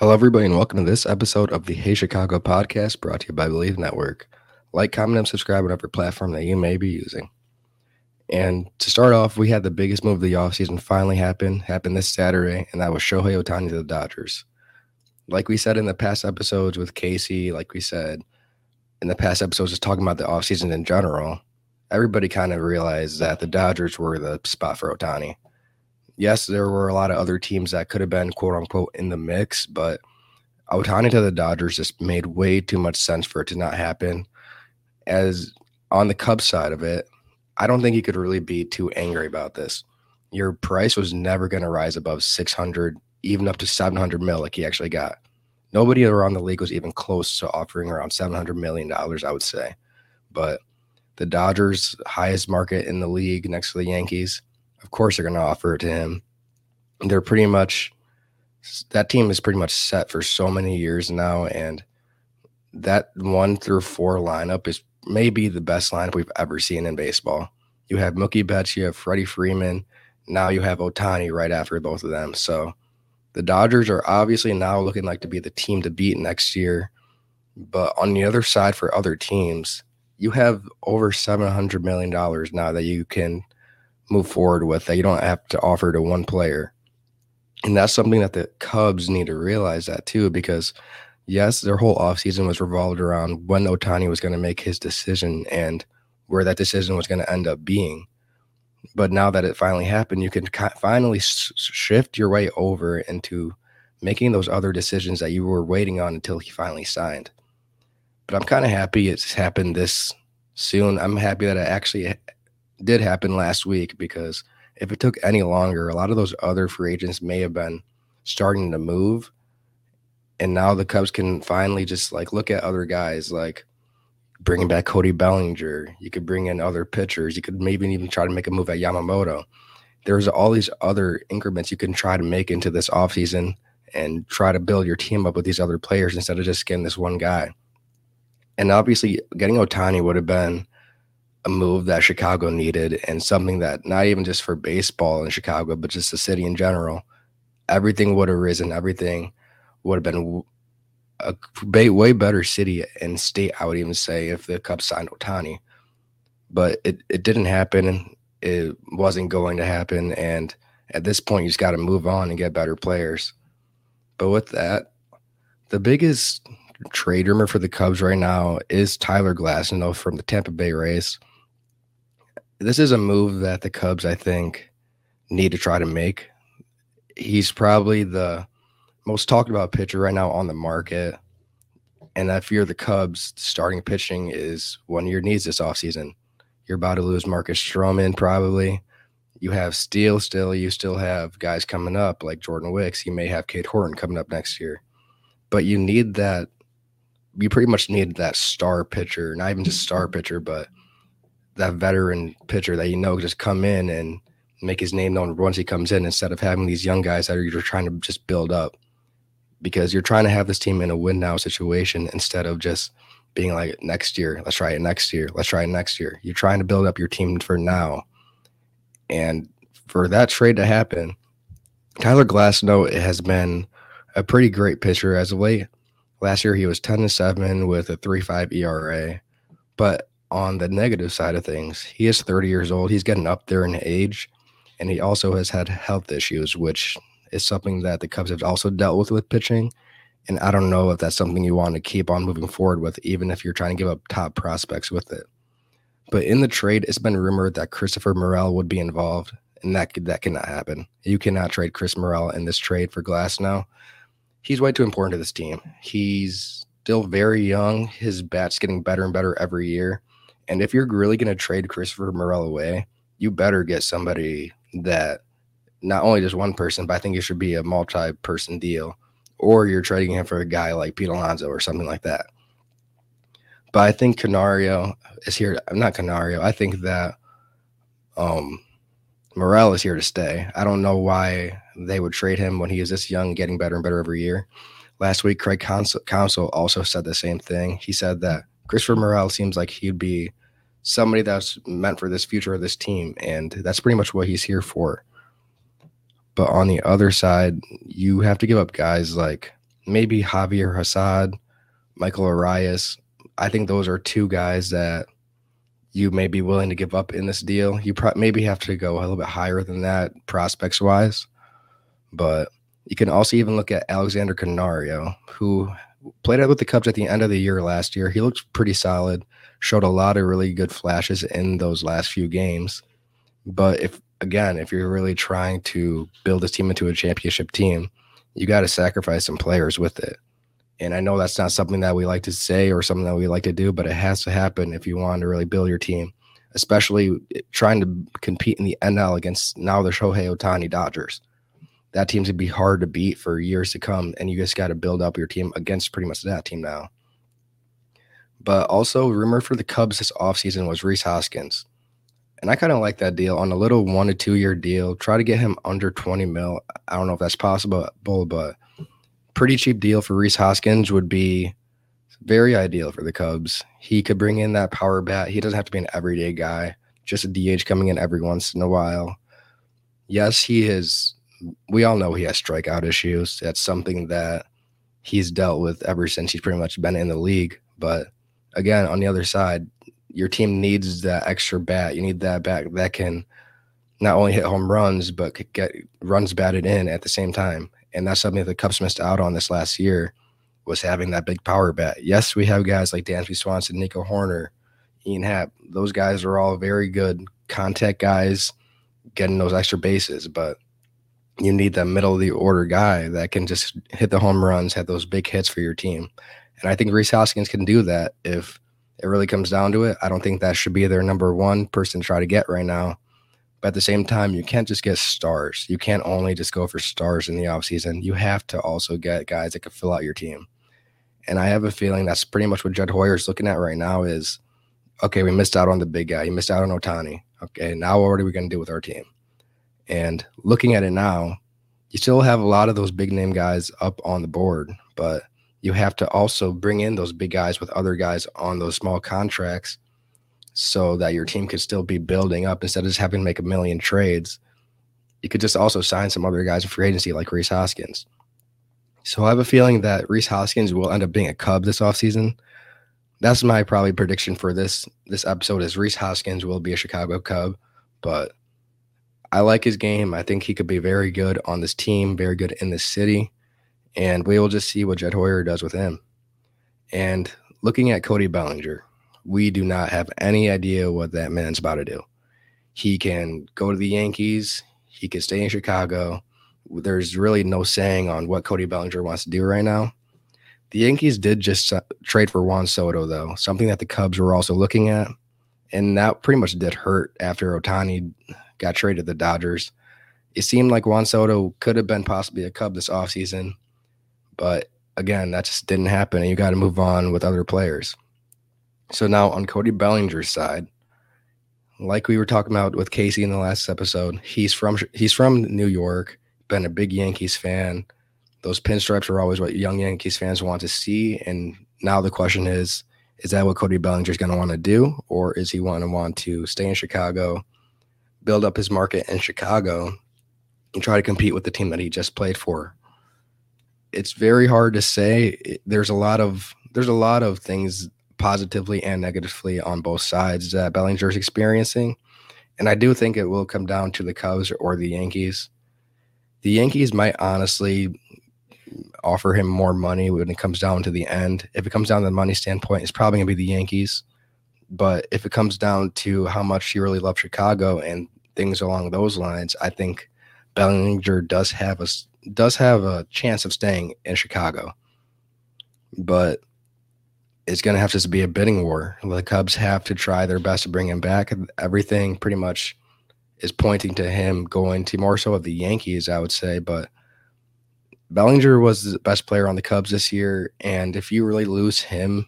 Hello, everybody, and welcome to this episode of the Hey Chicago podcast brought to you by Believe Network. Like, comment, and subscribe on every platform that you may be using. And to start off, we had the biggest move of the offseason finally happen, happened this Saturday, and that was Shohei Ohtani to the Dodgers. Like we said in the past episodes with Casey, like we said in the past episodes, just talking about the offseason in general, everybody kind of realized that the Dodgers were the spot for Ohtani yes, there were a lot of other teams that could have been quote unquote in the mix, but Ohtani to the Dodgers just made way too much sense for it to not happen. As on the Cubs side of it, I don't think he could really be too angry about this. Your price was never going to rise above 600, even up to 700 mil, like he actually got. Nobody around the league was even close to offering around 700 million dollars, I would say. But the Dodgers, highest market in the league next to the Yankees, of course they're going to offer it to him. They're pretty much that team is pretty much set for so many years now, and that one through four lineup is maybe the best lineup we've ever seen in baseball. You have Mookie Betts, you have Freddie Freeman, now you have Ohtani right after both of them. So the Dodgers are obviously now looking like to be the team to beat next year. But on the other side, for other teams, you have over $700 million now that you can move forward with that you don't have to offer to one player. And that's something that the Cubs need to realize that too, because yes, their whole offseason was revolved around when Ohtani was going to make his decision and where that decision was going to end up being. But now that it finally happened, you can finally shift your way over into making those other decisions that you were waiting on until he finally signed. But I'm kind of happy it's happened this soon. I'm happy that it actually did happen last week because if it took any longer, a lot of those other free agents may have been starting to move. And now the Cubs can finally just like look at other guys, like bringing back Cody Bellinger. You could bring in other pitchers. You could maybe even try to make a move at Yamamoto. There's all these other increments you can try to make into this offseason and try to build your team up with these other players instead of just getting this one guy. And obviously, getting Ohtani would have been a move that Chicago needed and something that not even just for baseball in Chicago, but just the city in general, everything would have risen. Everything would have been a way better city and state, I would even say, if the Cubs signed Ohtani. But it, it didn't happen. It wasn't going to happen. And at this point, you just got to move on and get better players. But with that, the biggest trade rumor for the Cubs right now is Tyler Glasnow from the Tampa Bay Rays this is a move that the Cubs, I think, need to try to make. He's probably the most talked about pitcher right now on the market. And I fear the Cubs starting pitching is one of your needs this offseason. You're about to lose Marcus Stroman, probably. You have Steele still. You still have guys coming up like Jordan Wicks. You may have Cade Horton coming up next year. But you need that. You pretty much need that star pitcher, not even just star mm-hmm. pitcher, but – that veteran pitcher that you know just come in and make his name known once he comes in instead of having these young guys that are you're trying to just build up. Because you're trying to have this team in a win now situation instead of just being like next year let's try it next year let's try it next year. You're trying to build up your team for now. And for that trade to happen tyler glasnow has been a pretty great pitcher. As of late last year he was 10 to 7 with a 3.5 era but on the negative side of things, he is 30 years old. He's getting up there in age, and he also has had health issues, which is something that the Cubs have also dealt with with pitching. And I don't know if that's something you want to keep on moving forward with, even if you're trying to give up top prospects with it. But in the trade, it's been rumored that Christopher Morel would be involved, and that that cannot happen. You cannot trade Chris Morel in this trade for Glasnow. He's way too important to this team. He's still very young. His bat's getting better and better every year. And if you're really going to trade Christopher Morel away, you better get somebody that not only just one person, but I think it should be a multi person deal, or you're trading him for a guy like Pete Alonso or something like that. But I think Canario is here. I'm not Canario. I think that um, Morel is here to stay. I don't know why they would trade him when he is this young, getting better and better every year. Last week, Craig Counsell also said the same thing. He said that Christopher Morel seems like he'd be somebody that's meant for this future of this team. And that's pretty much what he's here for. But on the other side, you have to give up guys like maybe Javier Assad, Michael Arias. I think those are two guys that you may be willing to give up in this deal. You pro- maybe have to go a little bit higher than that prospects wise, but you can also even look at Alexander Canario, who played out with the Cubs at the end of the year last year. He looked pretty solid, showed a lot of really good flashes in those last few games. But if again, if you're really trying to build this team into a championship team, you got to sacrifice some players with it. And I know that's not something that we like to say or something that we like to do, but it has to happen if you want to really build your team, especially trying to compete in the NL against now the Shohei Ohtani Dodgers. That team's gonna be hard to beat for years to come, and you just got to build up your team against pretty much that team now. But also, rumor for the Cubs this offseason was Rhys Hoskins. And I kind of like that deal on a little one to two year deal. Try to get him under 20 mil. I don't know if that's possible, but pretty cheap deal for Rhys Hoskins would be very ideal for the Cubs. He could bring in that power bat. He doesn't have to be an everyday guy, just a DH coming in every once in a while. Yes, he is. We all know he has strikeout issues. That's something that he's dealt with ever since he's pretty much been in the league. But again, on the other side, your team needs that extra bat. You need that bat that can not only hit home runs but get runs batted in at the same time. And that's something that the Cubs missed out on this last year was having that big power bat. Yes, we have guys like Dansby Swanson, Nico Hoerner, Ian Happ. Those guys are all very good contact guys, getting those extra bases, but you need that middle of the order guy that can just hit the home runs, have those big hits for your team. And I think Rhys Hoskins can do that if it really comes down to it. I don't think that should be their number one person to try to get right now. But at the same time, you can't just get stars. You can't only just go for stars in the offseason. You have to also get guys that can fill out your team. And I have a feeling that's pretty much what Jed Hoyer is looking at right now is okay, we missed out on the big guy. He missed out on Ohtani. Okay, now what are we going to do with our team? And looking at it now, you still have a lot of those big name guys up on the board, but you have to also bring in those big guys with other guys on those small contracts so that your team could still be building up instead of just having to make a million trades. You could just also sign some other guys in free agency like Rhys Hoskins. So I have a feeling that Rhys Hoskins will end up being a Cub this offseason. That's my probably prediction for this this episode is Rhys Hoskins will be a Chicago Cub, but I like his game. I think he could be very good on this team, very good in this city and we will just see what Jed Hoyer does with him. And looking at Cody Bellinger, we do not have any idea what that man's about to do. He can go to the Yankees, he can stay in Chicago. There's really no saying on what Cody Bellinger wants to do right now. The Yankees did just trade for Juan Soto, though, something that the Cubs were also looking at. And that pretty much did hurt after Ohtani got traded to the Dodgers. It seemed like Juan Soto could have been possibly a Cub this offseason. But again, that just didn't happen, and you got to move on with other players. So now on Cody Bellinger's side, like we were talking about with Casey in the last episode, he's from he's from New York, been a big Yankees fan. Those pinstripes are always what young Yankees fans want to see, and now the question is: Is that what Cody Bellinger is going to want to do, or is he going to want to stay in Chicago, build up his market in Chicago, and try to compete with the team that he just played for it's very hard to say. There's a lot of there's a lot of things positively and negatively on both sides that Bellinger's experiencing, and I do think it will come down to the Cubs or the Yankees. The Yankees might honestly offer him more money when it comes down to the end. If it comes down to the money standpoint, it's probably gonna be the Yankees. But if it comes down to how much he really loves Chicago and things along those lines, I think Bellinger does have a does have a chance of staying in Chicago, but it's going to have to be a bidding war. The Cubs have to try their best to bring him back. Everything pretty much is pointing to him going to more so of the Yankees, I would say. But Bellinger was the best player on the Cubs this year. And if you really lose him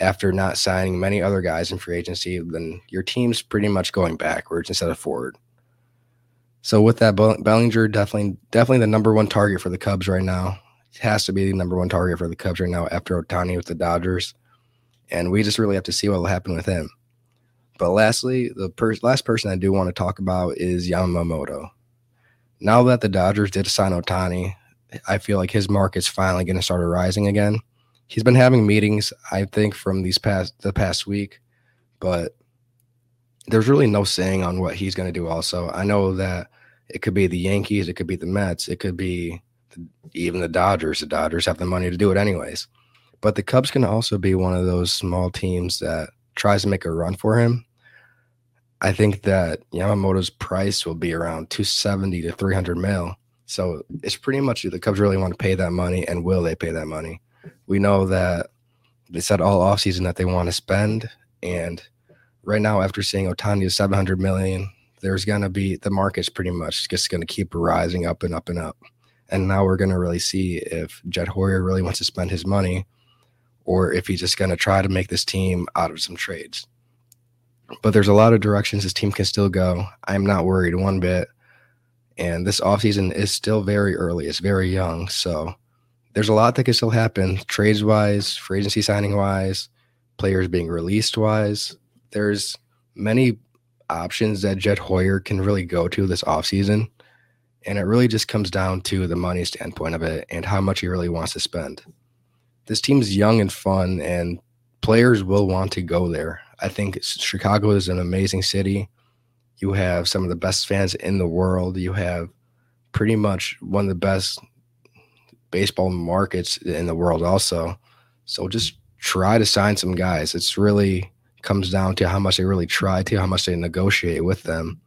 after not signing many other guys in free agency, then your team's pretty much going backwards instead of forward. So with that, Bellinger definitely definitely the number one target for the Cubs right now. It has to be the number one target for the Cubs right now after Ohtani with the Dodgers, and we just really have to see what will happen with him. But lastly, the per- last person I do want to talk about is Yamamoto. Now that the Dodgers did sign Ohtani, I feel like his market's finally going to start rising again. He's been having meetings, I think, from these past the past week, but there's really no saying on what he's going to do. Also, I know that it could be the Yankees, it could be the Mets, it could be the, even the Dodgers. The Dodgers have the money to do it anyways. But the Cubs can also be one of those small teams that tries to make a run for him. I think that Yamamoto's price will be around 270 to 300 mil. So it's pretty much the Cubs really want to pay that money, and will they pay that money? We know that they said all offseason that they want to spend, and right now, after seeing Ohtani's 700 million, there's going to be the market's pretty much just going to keep rising up and up and up. And now we're going to really see if Jed Hoyer really wants to spend his money or if he's just going to try to make this team out of some trades. But there's a lot of directions this team can still go. I'm not worried one bit. And this offseason is still very early, it's very young. So there's a lot that can still happen trades wise, free agency signing wise, players being released wise. There's many options that Jed Hoyer can really go to this offseason. And it really just comes down to the money standpoint of it and how much he really wants to spend this team's young and fun, and players will want to go there. I think Chicago is an amazing city. You have some of the best fans in the world. You have pretty much one of the best baseball markets in the world, also. So just try to sign some guys. It's really comes down to how much they really try to, how much they negotiate with them,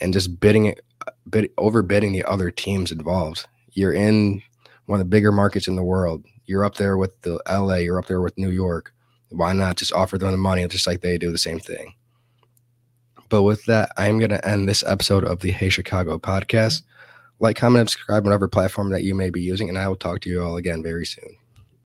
and just bidding it, bid, overbidding the other teams involved. You're in one of the bigger markets in the world. You're up there with the LA, you're up there with New York. Why not just offer them the money just like they do the same thing? But with that, I'm going to end this episode of the Hey Chicago podcast. Like, comment, and subscribe whatever platform that you may be using, and I will talk to you all again very soon.